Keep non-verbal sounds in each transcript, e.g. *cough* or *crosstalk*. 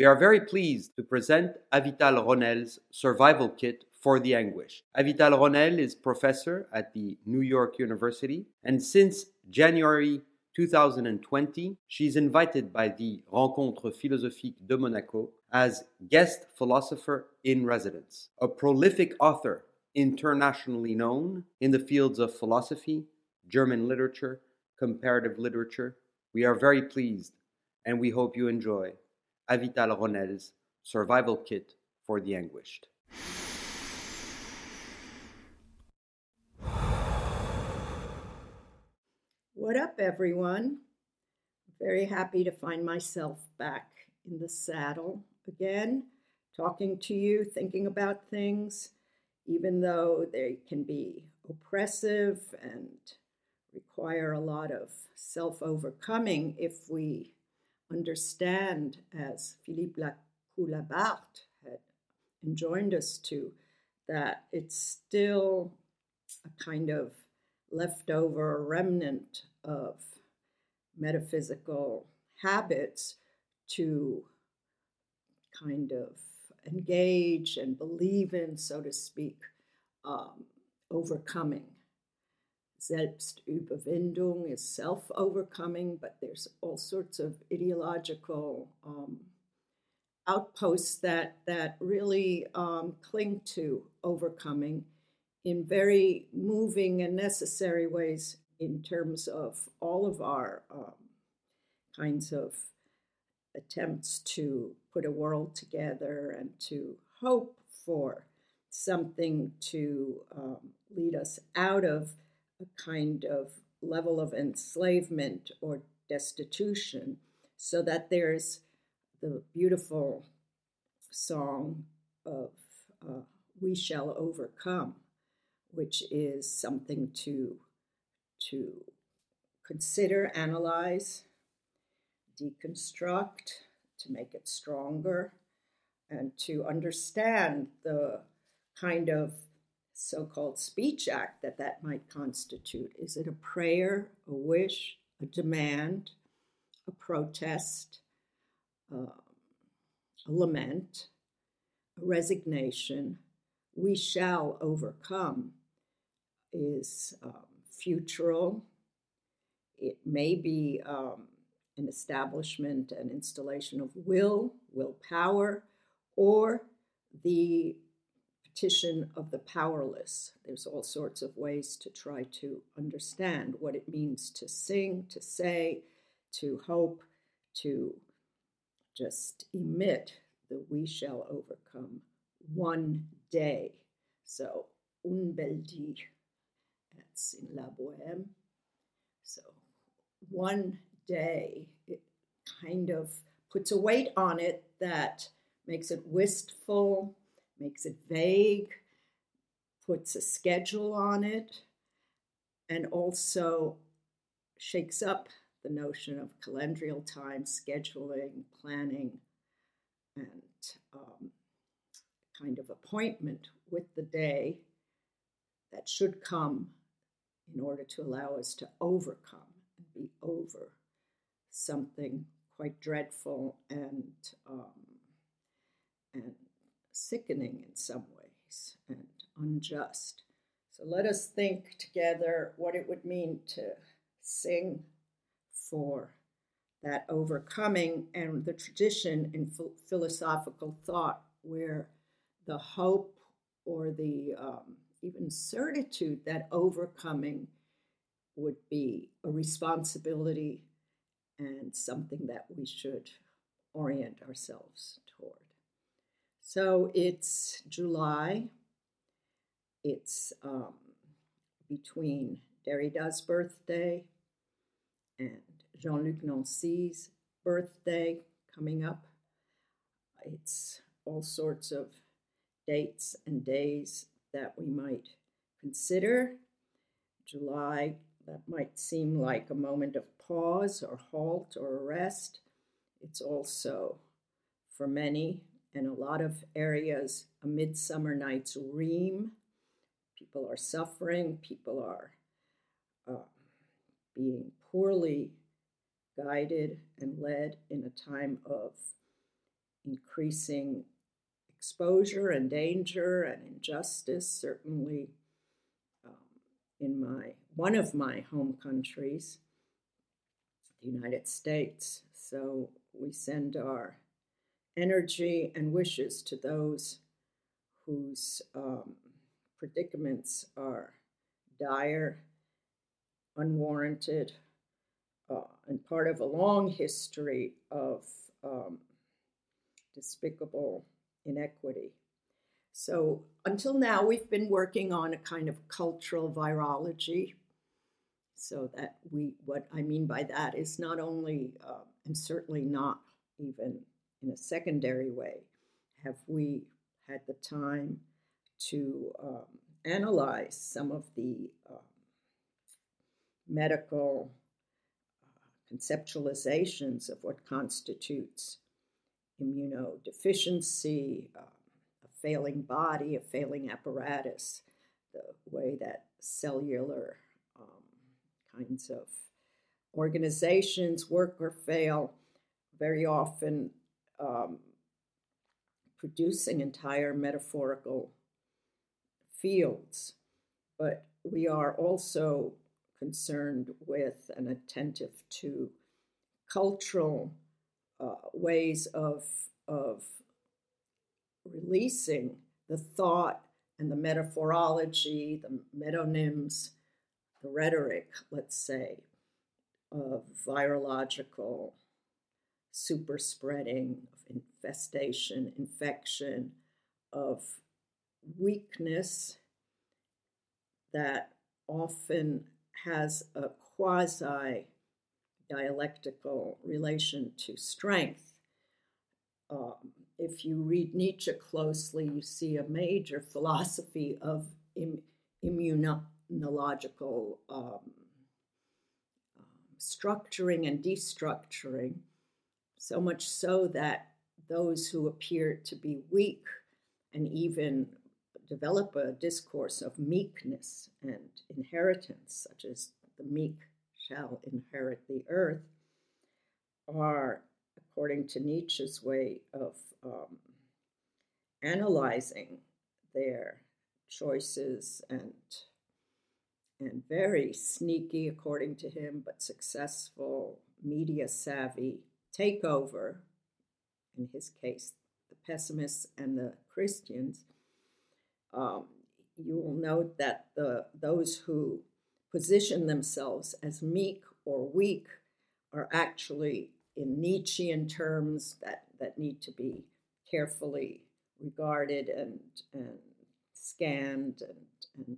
We are very pleased to present Avital Ronell's Survival Kit for the anguish. Avital Ronell is professor at the New York University, and since January 2020, she is invited by the Rencontres Philosophiques de Monaco as guest philosopher in residence. A prolific author, internationally known in the fields of philosophy, German literature, comparative literature, we are very pleased and we hope you enjoy Avital Ronell's Survival Kit for the Anguished. What up, everyone? Very happy to find myself back in the saddle again, talking to you, thinking about things, even though they can be oppressive and require a lot of self overcoming if we understand, as Philippe Lacoue-Labarthe had enjoined us to, that it's still a kind of leftover remnant of metaphysical habits to kind of engage and believe in, so to speak, um, overcoming. Selbstüberwindung is self overcoming, but there's all sorts of ideological um, outposts that, that really um, cling to overcoming in very moving and necessary ways in terms of all of our um, kinds of attempts to put a world together and to hope for something to um, lead us out of a kind of level of enslavement or destitution so that there's the beautiful song of uh, We Shall Overcome, which is something to, to consider, analyze, deconstruct, to make it stronger, and to understand the kind of so called speech act that that might constitute. Is it a prayer, a wish, a demand, a protest, uh, a lament, a resignation? We shall overcome is um, futural. It may be um, an establishment and installation of will, willpower, or the petition of the powerless. There's all sorts of ways to try to understand what it means to sing, to say, to hope, to just emit the we shall overcome one day. So, un bel dia, that's in La Boheme. So, one day, it kind of puts a weight on it that makes it wistful, makes it vague, puts a schedule on it, and also shakes up the notion of calendrial time, scheduling, planning, and um, kind of appointment with the day that should come in order to allow us to overcome and be over something quite dreadful and um, and sickening in some ways and unjust. So let us think together what it would mean to sing for that overcoming and the tradition in philosophical thought where the hope or the um, even certitude that overcoming would be a responsibility and something that we should orient ourselves. So it's July. It's um, between Derrida's birthday and Jean Luc Nancy's birthday coming up. It's all sorts of dates and days that we might consider. July, that might seem like a moment of pause or halt or rest. It's also, for many, in a lot of areas, a Midsummer Night's Ream. People are suffering, people are uh, being poorly guided and led in a time of increasing exposure and danger and injustice, certainly um, in my one of my home countries, the United States. So we send our energy and wishes to those whose um, predicaments are dire, unwarranted, uh, and part of a long history of um, despicable inequity. So, until now, we've been working on a kind of cultural virology. So, that we, what I mean by that is not only, uh, and certainly not even in a secondary way, have we had the time to um, analyze some of the um, medical uh, conceptualizations of what constitutes immunodeficiency, uh, a failing body, a failing apparatus, the way that cellular um, kinds of organizations work or fail, very often um, producing entire metaphorical fields. But we are also concerned with and attentive to cultural uh, ways of, of releasing the thought and the metaphorology, the metonyms, the rhetoric, let's say, of virological super spreading, of infestation, infection, of weakness that often has a quasi dialectical relation to strength. Um, if you read Nietzsche closely, you see a major philosophy of Im- immunological um, um, structuring and destructuring, so much so that those who appear to be weak and even develop a discourse of meekness and inheritance, such as the meek shall inherit the earth, are, according to Nietzsche's way of um, analyzing their choices and and very sneaky, according to him, but successful media savvy takeover, in his case, the pessimists and the Christians, um, you will note that the those who position themselves as meek or weak are actually in Nietzschean terms that, that need to be carefully regarded and, and scanned and, and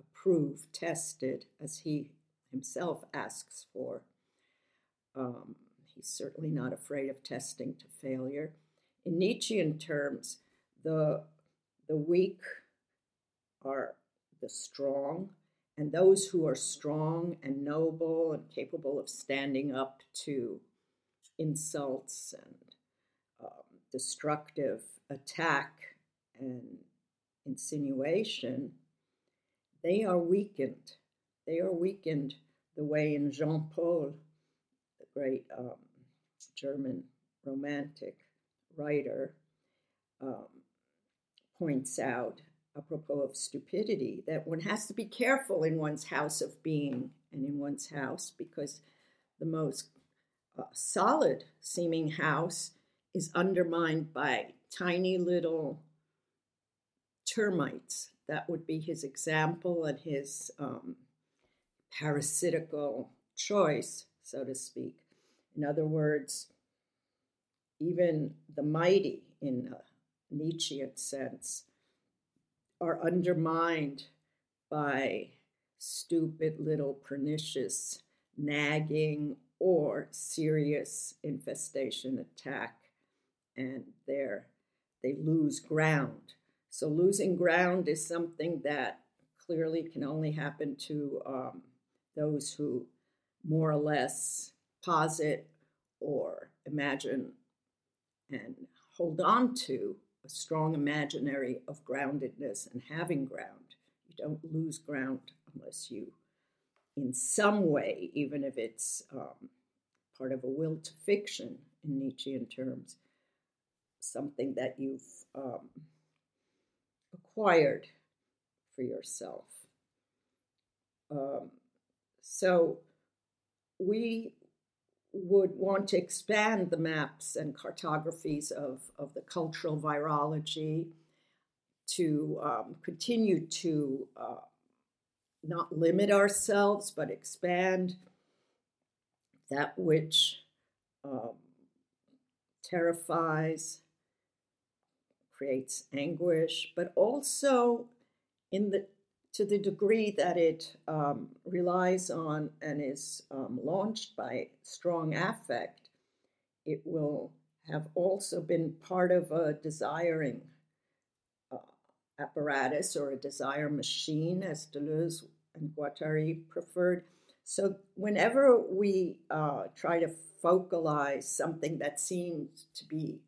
approved, tested, as he himself asks for. Um, he's certainly not afraid of testing to failure. In Nietzschean terms, the, the weak are the strong, and those who are strong and noble and capable of standing up to insults and um, destructive attack and insinuation, they are weakened. They are weakened the way in Jean Paul, the great um, German romantic writer, um, points out apropos of stupidity, that one has to be careful in one's house of being and in one's house because the most uh, solid seeming house is undermined by tiny little termites. That would be his example and his um, parasitical choice, so to speak. In other words, even the mighty, in a Nietzschean sense, are undermined by stupid little pernicious nagging or serious infestation attack and they they lose ground. So losing ground is something that clearly can only happen to um, those who more or less posit or imagine and hold on to a strong imaginary of groundedness and having ground. You don't lose ground unless you, in some way, even if it's um, part of a will to fiction in Nietzschean terms, something that you've um, acquired for yourself. Um, so we would want to expand the maps and cartographies of, of the cultural virology to um, continue to uh, not limit ourselves but expand that which um, terrifies, creates anguish, but also in the to the degree that it um, relies on and is um, launched by strong affect, it will have also been part of a desiring uh, apparatus or a desire machine, as Deleuze and Guattari preferred. So, whenever we uh, try to focalize something that seems to be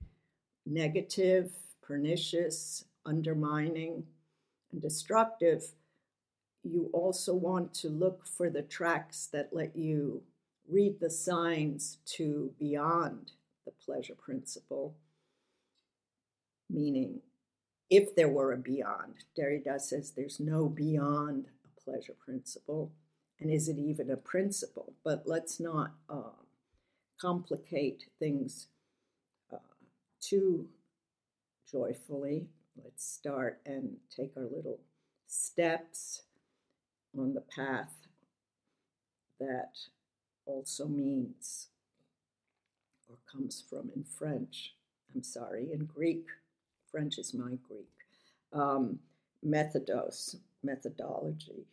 negative, pernicious, undermining, and destructive, you also want to look for the tracks that let you read the signs to beyond the pleasure principle, meaning if there were a beyond. Derrida says there's no beyond a pleasure principle. And is it even a principle? But let's not uh, complicate things uh, too joyfully. Let's start and take our little steps on the path that also means or comes from in French. I'm sorry, in Greek. French is my Greek. Um, methodos, methodology.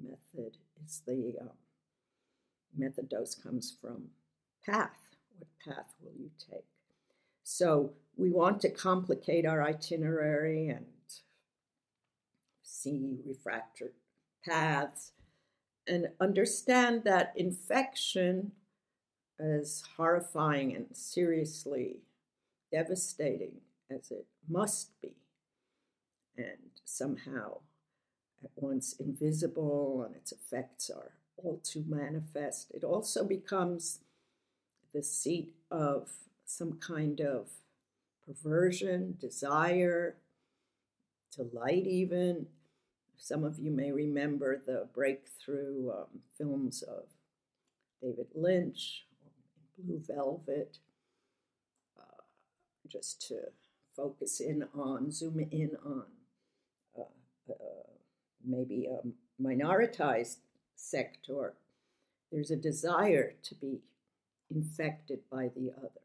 Method is the um, methodos comes from path. What path will you take? So we want to complicate our itinerary and see refractor paths and understand that infection, as horrifying and seriously devastating as it must be, and somehow at once invisible and its effects are all too manifest, it also becomes the seat of some kind of perversion, desire, delight, even some of you may remember the breakthrough um, films of David Lynch, Blue Velvet, uh, just to focus in on, zoom in on uh, uh, maybe a minoritized sector. There's a desire to be infected by the other.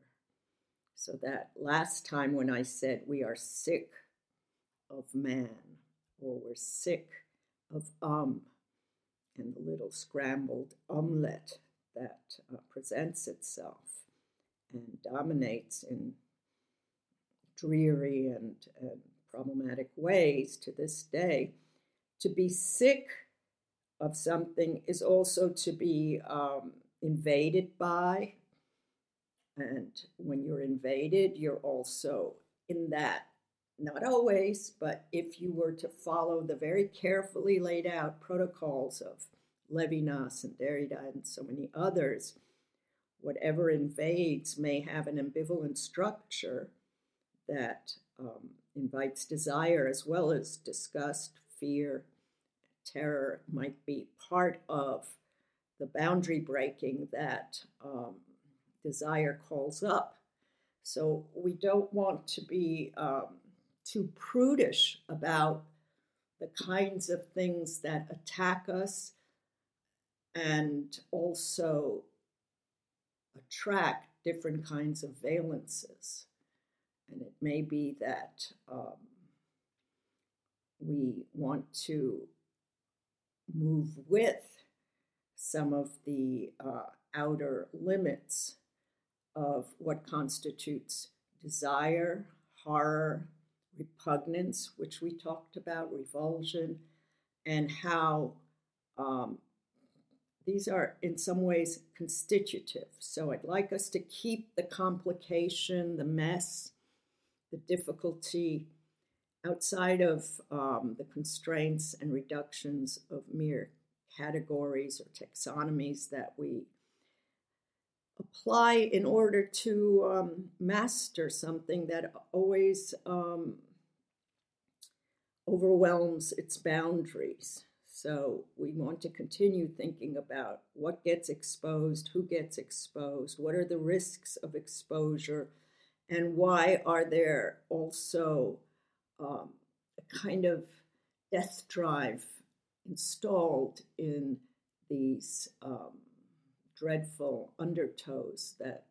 So that last time when I said we are sick of man, or we're sick of um and the little scrambled omelette that uh, presents itself and dominates in dreary and, and problematic ways to this day. To be sick of something is also to be um, invaded by. And when you're invaded, you're also in that not always, but if you were to follow the very carefully laid out protocols of Levinas and Derrida and so many others, whatever invades may have an ambivalent structure that um, invites desire as well as disgust, fear, terror might be part of the boundary breaking that um, desire calls up. So we don't want to be um, too prudish about the kinds of things that attack us and also attract different kinds of valences. And it may be that um, we want to move with some of the uh, outer limits of what constitutes desire, horror, repugnance, which we talked about, revulsion, and how um, these are in some ways constitutive. So I'd like us to keep the complication, the mess, the difficulty outside of um, the constraints and reductions of mere categories or taxonomies that we apply in order to um, master something that always um, overwhelms its boundaries. So we want to continue thinking about what gets exposed, who gets exposed, what are the risks of exposure, and why are there also um, a kind of death drive installed in these um, dreadful undertows that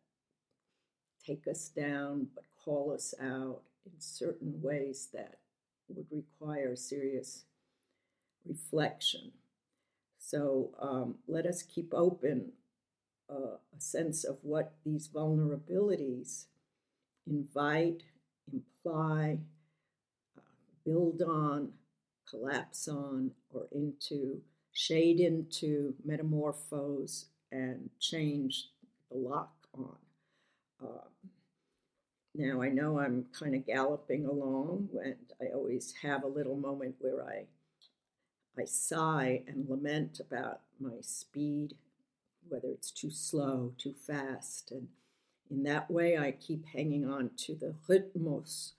take us down but call us out in certain ways that would require serious reflection. So um, let us keep open uh, a sense of what these vulnerabilities invite, imply, uh, build on, collapse on, or into, shade into, metamorphose, and change the lock on. Um, now I know I'm kind of galloping along, and I always have a little moment where I I sigh and lament about my speed, whether it's too slow, too fast, and in that way I keep hanging on to the rhythmos,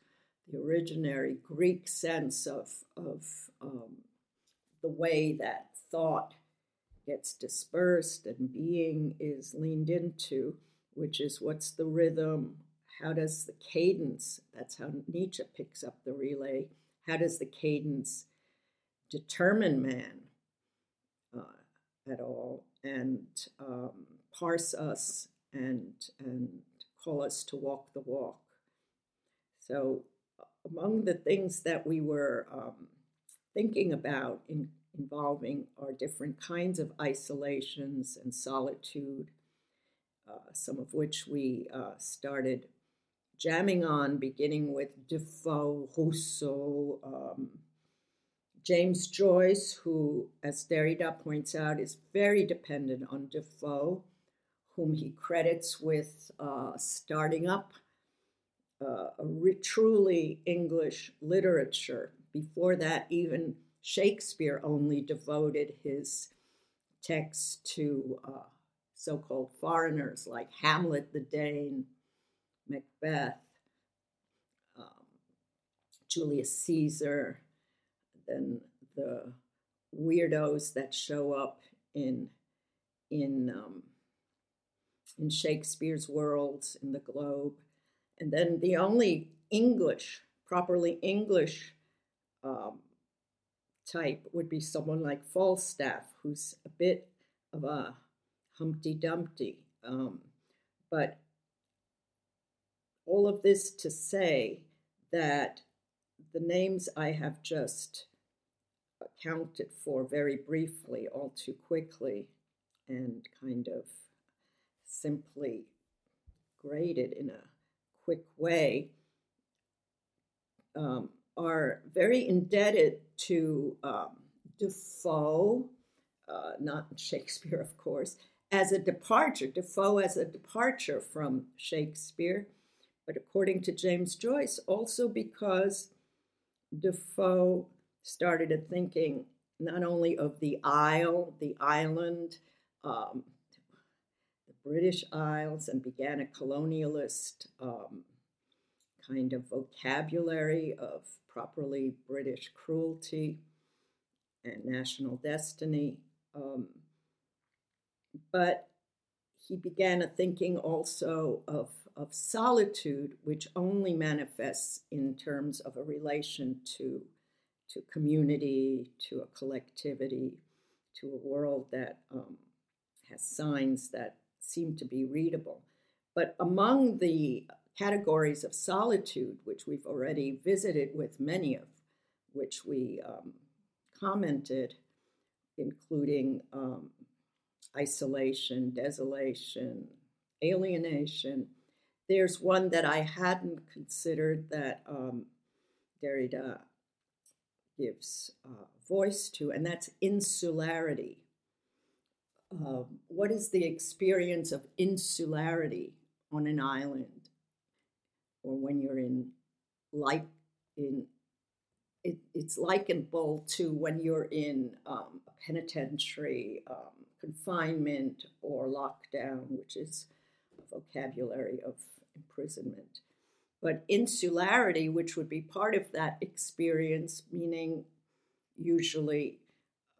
the originary Greek sense of of um, the way that thought gets dispersed and being is leaned into, which is what's the rhythm? How does the cadence, that's how Nietzsche picks up the relay, how does the cadence determine man uh, at all and um, parse us and, and call us to walk the walk? So, among the things that we were um, thinking about in involving our different kinds of isolations and solitude, uh, some of which we uh, started jamming on, beginning with Defoe, Rousseau, um, James Joyce, who, as Derrida points out, is very dependent on Defoe, whom he credits with uh, starting up uh, a truly English literature. Before that, even Shakespeare only devoted his texts to uh, so called foreigners like Hamlet the Dane, Macbeth, um, Julius Caesar, then the weirdos that show up in in um, in Shakespeare's worlds in the Globe, and then the only English, properly English um, type would be someone like Falstaff, who's a bit of a Humpty Dumpty. Um, but all of this to say that the names I have just accounted for very briefly, all too quickly, and kind of simply graded in a quick way, um, are very indebted to um, Defoe, uh, not *laughs* Shakespeare, of course, as a departure, Defoe as a departure from Shakespeare, but according to James Joyce, also because Defoe started thinking not only of the Isle, the island, um, the British Isles, and began a colonialist um, kind of vocabulary of properly British cruelty and national destiny. Um, but he began a thinking also of, of solitude, which only manifests in terms of a relation to, to community, to a collectivity, to a world that um, has signs that seem to be readable. But among the categories of solitude, which we've already visited with many of which we um, commented, including um, isolation, desolation, alienation. There's one that I hadn't considered that um, Derrida gives uh, voice to, and that's insularity. Uh, what is the experience of insularity on an island? or when you're in like in it, it's likenable to when you're in um, a penitentiary um, confinement or lockdown, which is vocabulary of imprisonment. But insularity, which would be part of that experience, meaning usually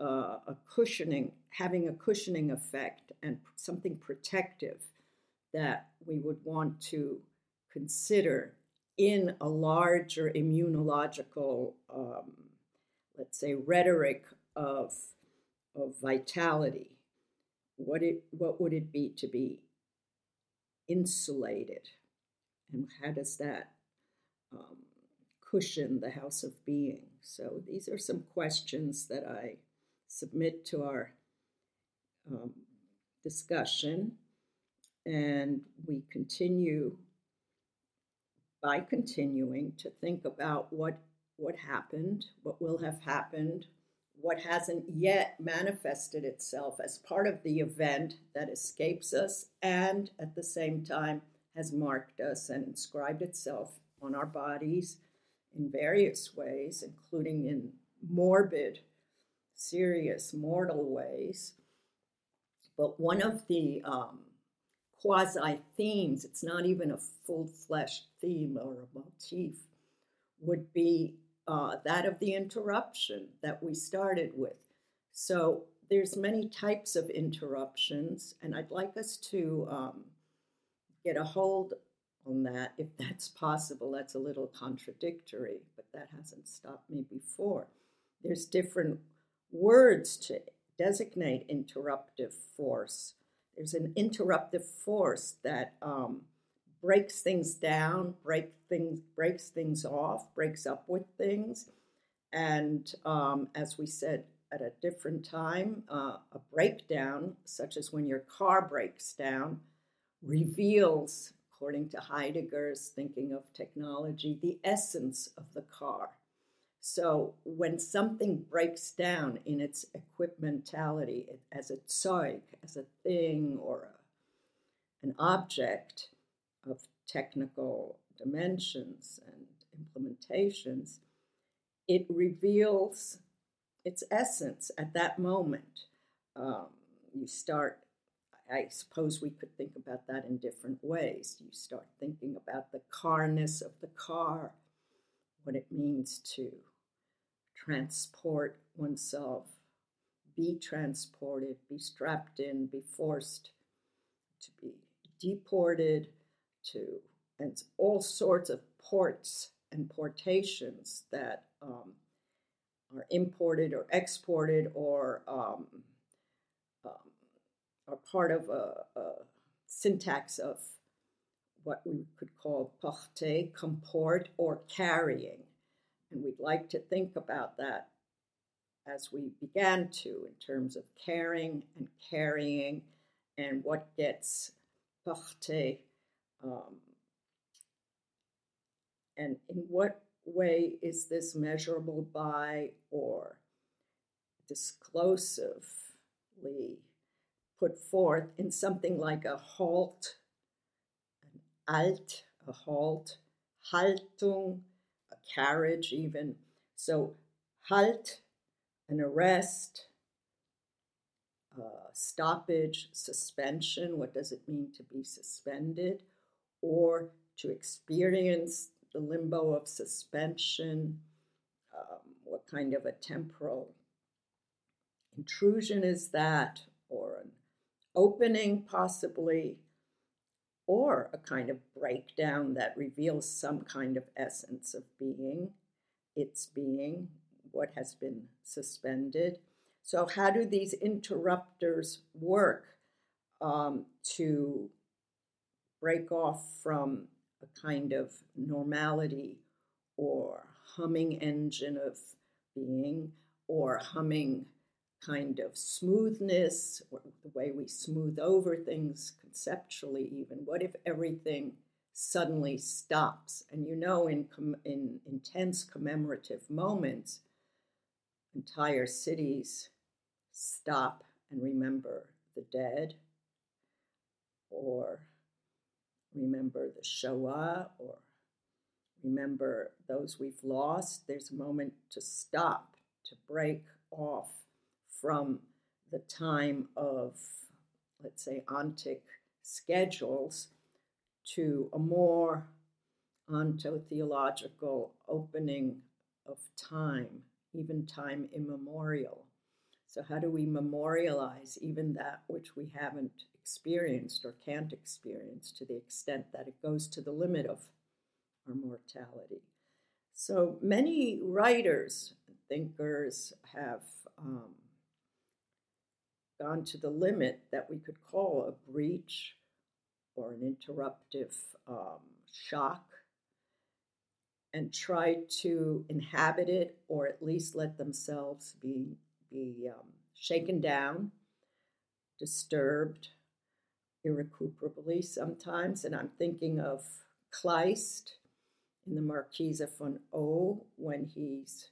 uh, a cushioning, having a cushioning effect and something protective that we would want to consider in a larger immunological, um, let's say, rhetoric of, of vitality. What, it, what would it be to be insulated? And how does that um, cushion the house of being? So these are some questions that I submit to our um, discussion. And we continue by continuing to think about what what happened, what will have happened, what hasn't yet manifested itself as part of the event that escapes us, and at the same time has marked us and inscribed itself on our bodies in various ways, including in morbid, serious, mortal ways. But one of the um, quasi themes, it's not even a full fleshed theme or a motif, would be uh, that of the interruption that we started with. So there's many types of interruptions, and I'd like us to um, get a hold on that if that's possible. That's a little contradictory, but that hasn't stopped me before. There's different words to designate interruptive force. There's an interruptive force that um, breaks things down, break things, breaks things off, breaks up with things, and um, as we said at a different time, uh, a breakdown, such as when your car breaks down, reveals, according to Heidegger's thinking of technology, the essence of the car. So when something breaks down in its equipmentality as a Zeug, as a thing or a, an object of technical dimensions and implementations, it reveals its essence at that moment. Um, you start, I suppose we could think about that in different ways. You start thinking about the carness of the car, what it means to transport oneself, be transported, be strapped in, be forced to be deported, to, and all sorts of ports and portations that um, are imported or exported or um, are part of a, a, syntax of what we could call porter, comport, or carrying. And we'd like to think about that as we began to in terms of caring and carrying and what gets porté. Um, and in what way is this measurable by or disclosively put forth in something like a halt, an alt, a halt, Haltung, a carriage, even. So, halt, an arrest, stoppage, suspension. What does it mean to be suspended? Or to experience the limbo of suspension. Um, what kind of a temporal intrusion is that? Or an opening, possibly or a kind of breakdown that reveals some kind of essence of being, its being, what has been suspended. So, how do these interrupters work um, to break off from a kind of normality or humming engine of being or humming kind of smoothness or the way we smooth over things conceptually even. What if everything suddenly stops? And you know in com- in intense commemorative moments entire cities stop and remember the dead or remember the Shoah or remember those we've lost. There's a moment to stop to break off from the time of, let's say, ontic schedules to a more ontotheological opening of time, even time immemorial. So, how do we memorialize even that which we haven't experienced or can't experience to the extent that it goes to the limit of our mortality? So, many writers, thinkers have um, gone to the limit that we could call a breach or an interruptive um, shock and try to inhabit it or at least let themselves be be um, shaken down, disturbed irrecuperably sometimes. And I'm thinking of Kleist in the Marquise von O when he's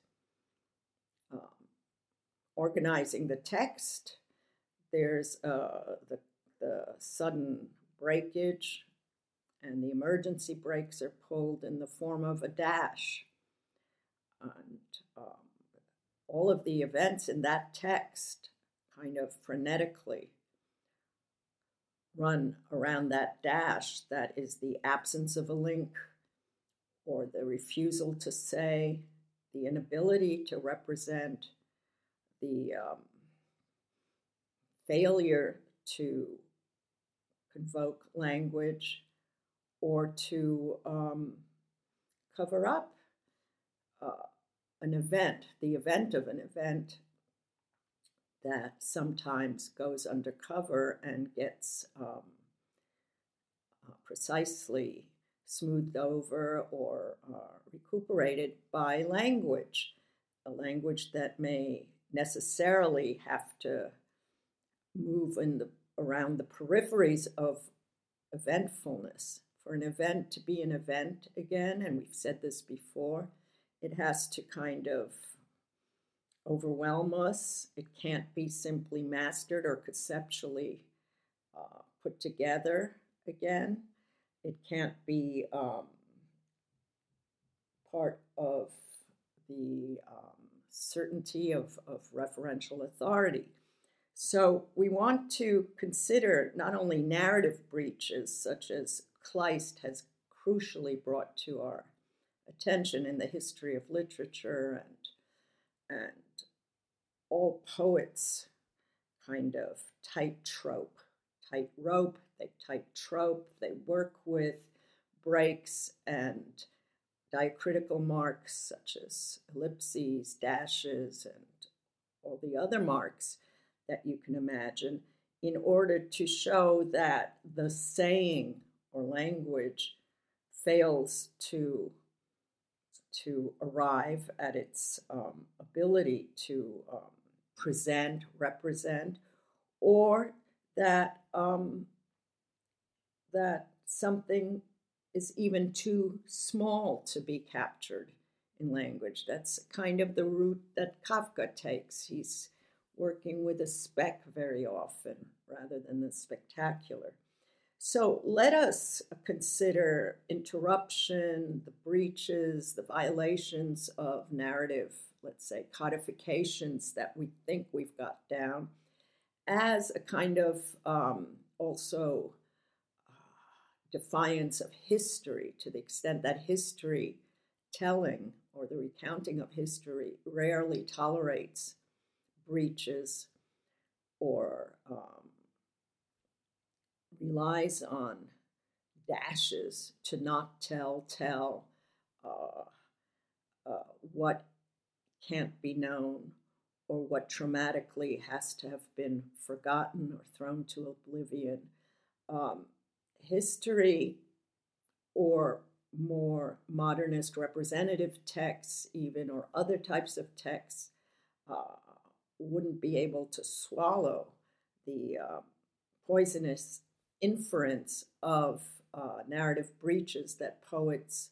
um, organizing the text. There's uh, the, the sudden breakage, and the emergency brakes are pulled in the form of a dash. And um, all of the events in that text kind of frenetically run around that dash that is the absence of a link or the refusal to say, the inability to represent, the um, failure to convoke language or to um, cover up uh, an event, the event of an event that sometimes goes undercover and gets um, uh, precisely smoothed over or uh, recuperated by language, a language that may necessarily have to move in the around the peripheries of eventfulness. For an event to be an event again, and we've said this before, it has to kind of overwhelm us. It can't be simply mastered or conceptually uh, put together again. It can't be um, part of the um, certainty of, of referential authority. So we want to consider not only narrative breaches, such as Kleist has crucially brought to our attention in the history of literature and and all poets kind of tightrope, tightrope, they tight tightrope, they work with breaks and diacritical marks such as ellipses, dashes, and all the other marks that you can imagine in order to show that the saying or language fails to to arrive at its um, ability to um, present, represent, or that um, that something is even too small to be captured in language. That's kind of the route that Kafka takes. He's working with a speck very often rather than the spectacular. So let us consider interruption, the breaches, the violations of narrative, let's say codifications that we think we've got down, as a kind of um, also uh, defiance of history to the extent that history telling or the recounting of history rarely tolerates breaches or um, relies on dashes to not tell, tell uh, uh, what can't be known or what traumatically has to have been forgotten or thrown to oblivion. Um, history or more modernist representative texts, even, or other types of texts, uh, wouldn't be able to swallow the uh, poisonous inference of uh, narrative breaches that poets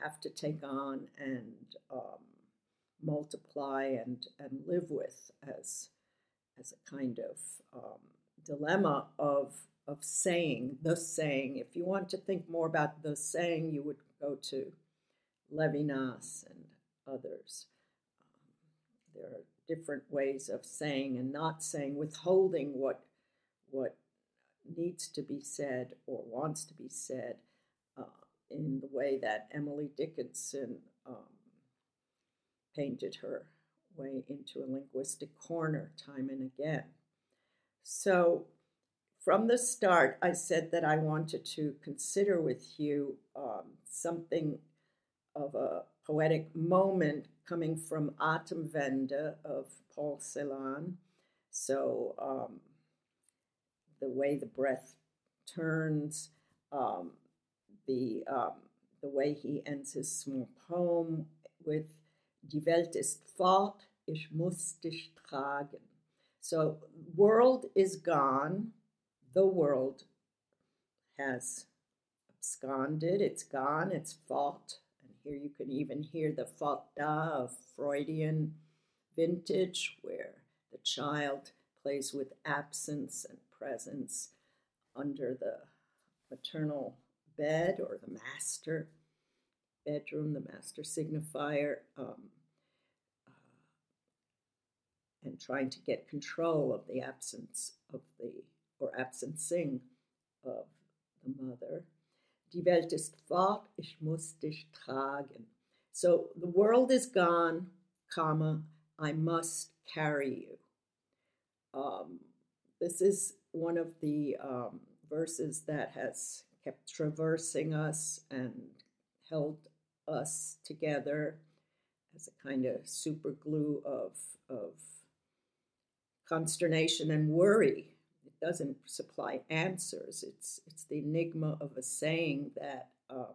have to take on and um, multiply and, and live with as, as a kind of um, dilemma of, of saying, the saying. If you want to think more about the saying, you would go to Levinas and others. Um, there are different ways of saying and not saying, withholding what, what needs to be said or wants to be said. in the way that Emily Dickinson um, painted her way into a linguistic corner time and again. So, from the start, I said that I wanted to consider with you um, something of a poetic moment coming from Atemwende of Paul Celan. So, um, the way the breath turns, um, the, um, the way he ends his small poem with Die Welt ist fort, ich muss dich tragen. So, world is gone, the world has absconded, it's gone, it's fought. Here you can even hear the da of Freudian vintage, where the child plays with absence and presence under the maternal bed or the master bedroom, the master signifier, um, uh, and trying to get control of the absence of the, or absencing of the mother. Die Welt ist fort, ich muss dich tragen. So the world is gone, comma, I must carry you. Um, this is one of the um, verses that has kept traversing us and held us together as a kind of super glue of, of consternation and worry. Doesn't supply answers. It's, it's the enigma of a saying that um,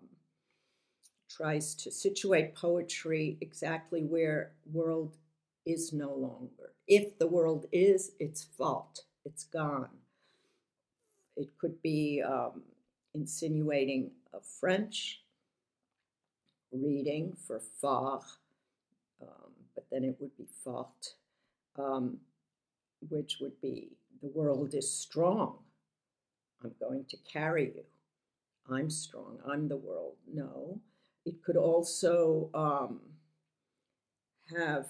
tries to situate poetry exactly where world is no longer. If the world is, it's fault. It's gone. It could be um, insinuating a French reading for far, um, but then it would be fault, um, which would be the world is strong. I'm going to carry you. I'm strong. I'm the world. No. It could also um, have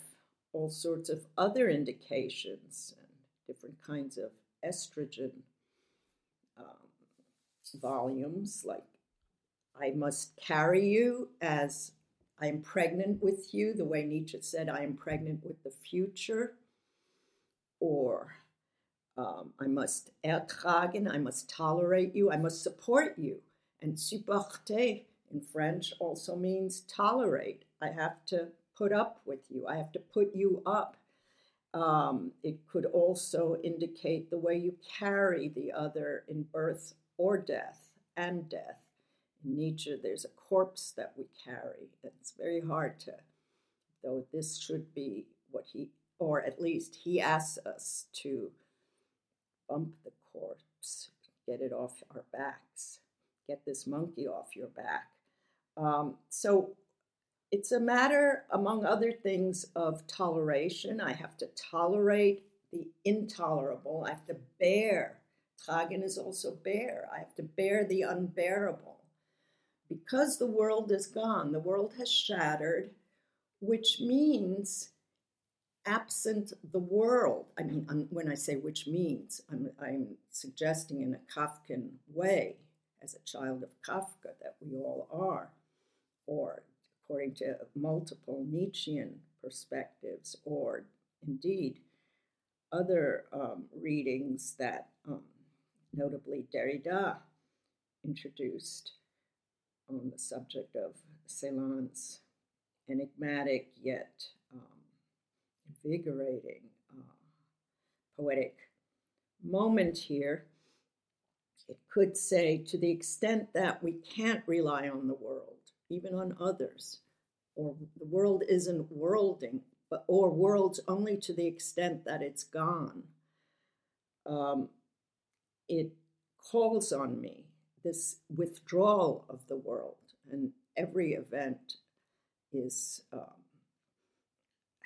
all sorts of other indications and different kinds of estrogen um, volumes, like I must carry you as I am pregnant with you, the way Nietzsche said, I am pregnant with the future. Or um, I must ertragen, I must tolerate you, I must support you. And supporter in French also means tolerate. I have to put up with you, I have to put you up. Um, it could also indicate the way you carry the other in birth or death and death. In Nietzsche, there's a corpse that we carry. It's very hard to, though this should be what he, or at least he asks us to bump the corpse, get it off our backs, get this monkey off your back. Um, so it's a matter, among other things, of toleration. I have to tolerate the intolerable. I have to bear. Tragen is also bear. I have to bear the unbearable because the world is gone, the world has shattered, which means absent the world. I mean, I'm, when I say which means, I'm, I'm suggesting in a Kafkan way, as a child of Kafka, that we all are, or according to multiple Nietzschean perspectives, or indeed other um, readings that um, notably Derrida introduced on the subject of Celan's enigmatic yet invigorating uh, poetic moment here. It could say, to the extent that we can't rely on the world, even on others, or the world isn't worlding, but or worlds only to the extent that it's gone. Um, it calls on me this withdrawal of the world, and every event is um,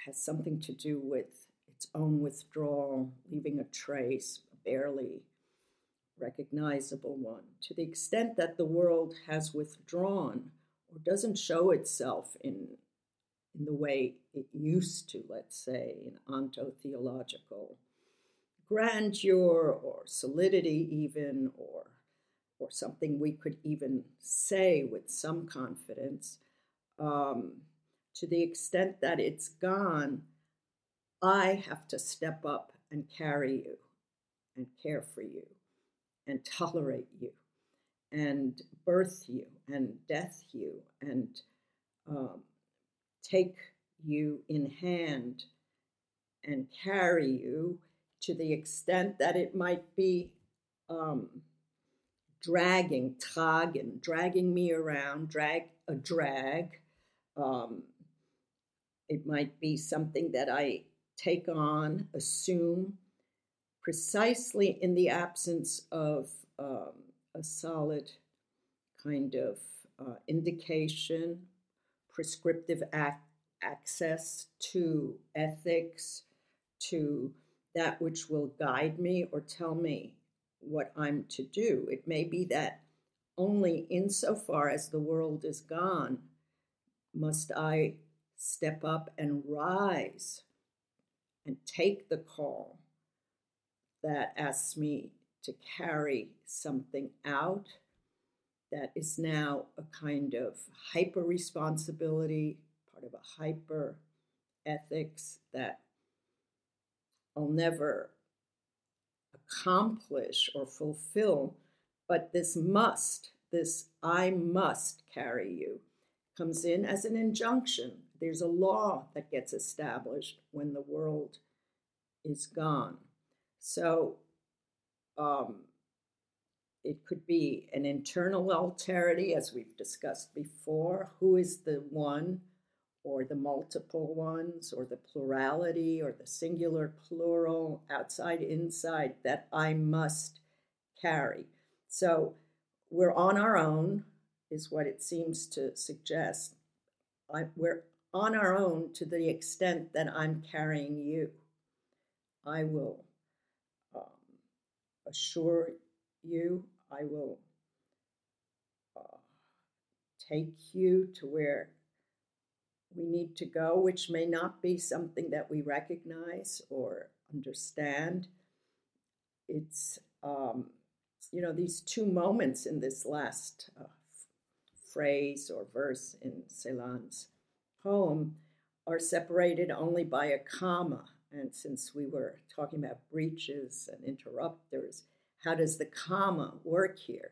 has something to do with its own withdrawal, leaving a trace, a barely recognizable one. To the extent that the world has withdrawn or doesn't show itself in in the way it used to, let's say, in ontotheological grandeur or solidity, even, or or something we could even say with some confidence, um, to the extent that it's gone, I have to step up and carry you and care for you and tolerate you and birth you and death you and um, take you in hand and carry you to the extent that it might be um, dragging, tragen, dragging me around, drag a drag. Um, it might be something that I take on, assume, precisely in the absence of um, a solid kind of uh, indication, prescriptive ac- access to ethics, to that which will guide me or tell me what I'm to do. It may be that only insofar as the world is gone must I step up and rise and take the call that asks me to carry something out that is now a kind of hyper responsibility, part of a hyper ethics that I'll never accomplish or fulfill, but this must, this I must carry you, comes in as an injunction. There's a law that gets established when the world is gone. So um, it could be an internal alterity, as we've discussed before. Who is the one? or the multiple ones, or the plurality, or the singular plural, outside, inside, that I must carry. So we're on our own, is what it seems to suggest. I, we're on our own to the extent that I'm carrying you. I will um, assure you, I will uh, take you to where we need to go, which may not be something that we recognize or understand. It's, um, you know, these two moments in this last uh, phrase or verse in Celan's poem are separated only by a comma. And since we were talking about breaches and interrupters, how does the comma work here?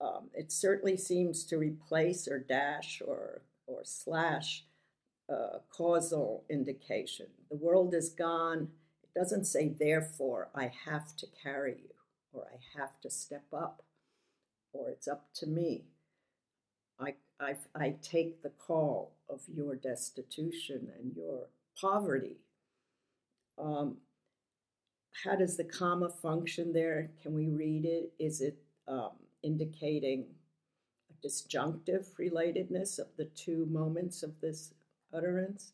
Um, it certainly seems to replace or dash or, or slash uh, causal indication. The world is gone. It doesn't say, therefore, I have to carry you, or I have to step up, or it's up to me. I, I, take the call of your destitution and your poverty. Um, how does the comma function there? Can we read it? Is it um, indicating a disjunctive relatedness of the two moments of this utterance.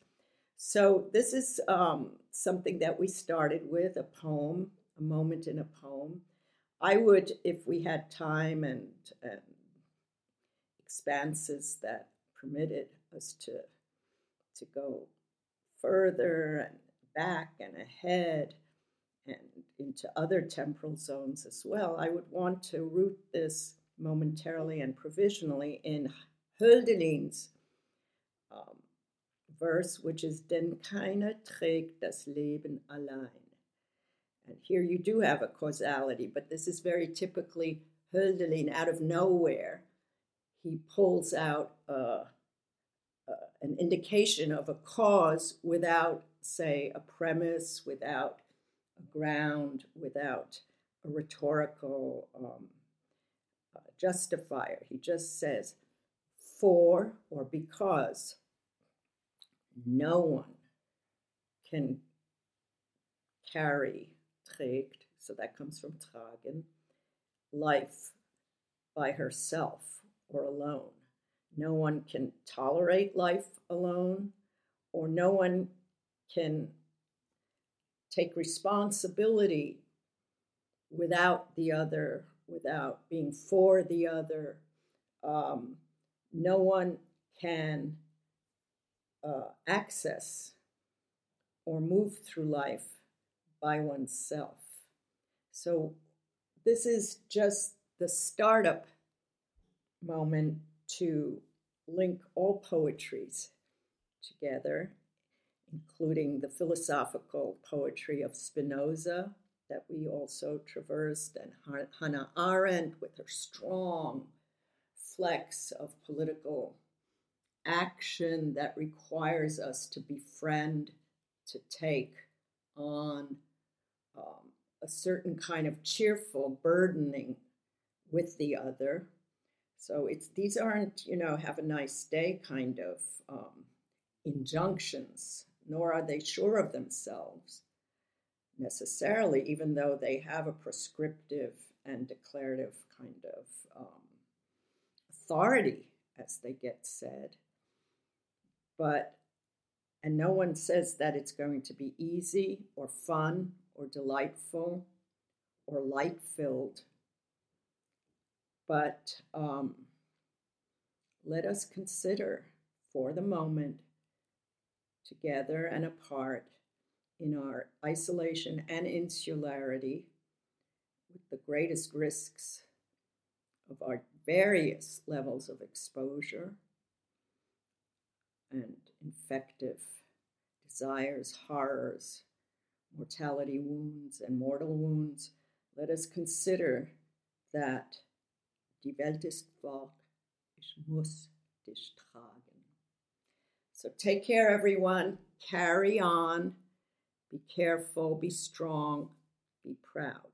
So, this is um, something that we started with a poem, a moment in a poem. I would, if we had time and, and expanses that permitted us to, to go further and back and ahead and into other temporal zones as well, I would want to root this momentarily and provisionally in Hölderlin's um, verse, which is Denn keiner trägt das Leben allein. And here you do have a causality, but this is very typically Hölderlin out of nowhere. He pulls out uh, uh, an indication of a cause without, say, a premise, without a ground, without a rhetorical um, uh, justifier. He just says, for or because no one can carry, trägt, so that comes from tragen, life by herself or alone. No one can tolerate life alone, or no one can take responsibility without the other, without being for the other. Um, no one can uh, access or move through life by oneself. So, this is just the startup moment to link all poetries together, including the philosophical poetry of Spinoza that we also traversed, and Hannah Arendt with her strong flex of political action that requires us to befriend, to take on um, a certain kind of cheerful burdening with the other. So it's these aren't you know have a nice day kind of um, injunctions, nor are they sure of themselves necessarily, even though they have a prescriptive and declarative kind of um, authority, as they get said. But, and no one says that it's going to be easy or fun or delightful or light filled. But um, let us consider for the moment, together and apart, in our isolation and insularity, with the greatest risks of our various levels of exposure and infective desires, horrors, mortality wounds, and mortal wounds, let us consider that die Welt ist fort, ich muss dich tragen. So take care, everyone. Carry on. Be careful, be strong, be proud.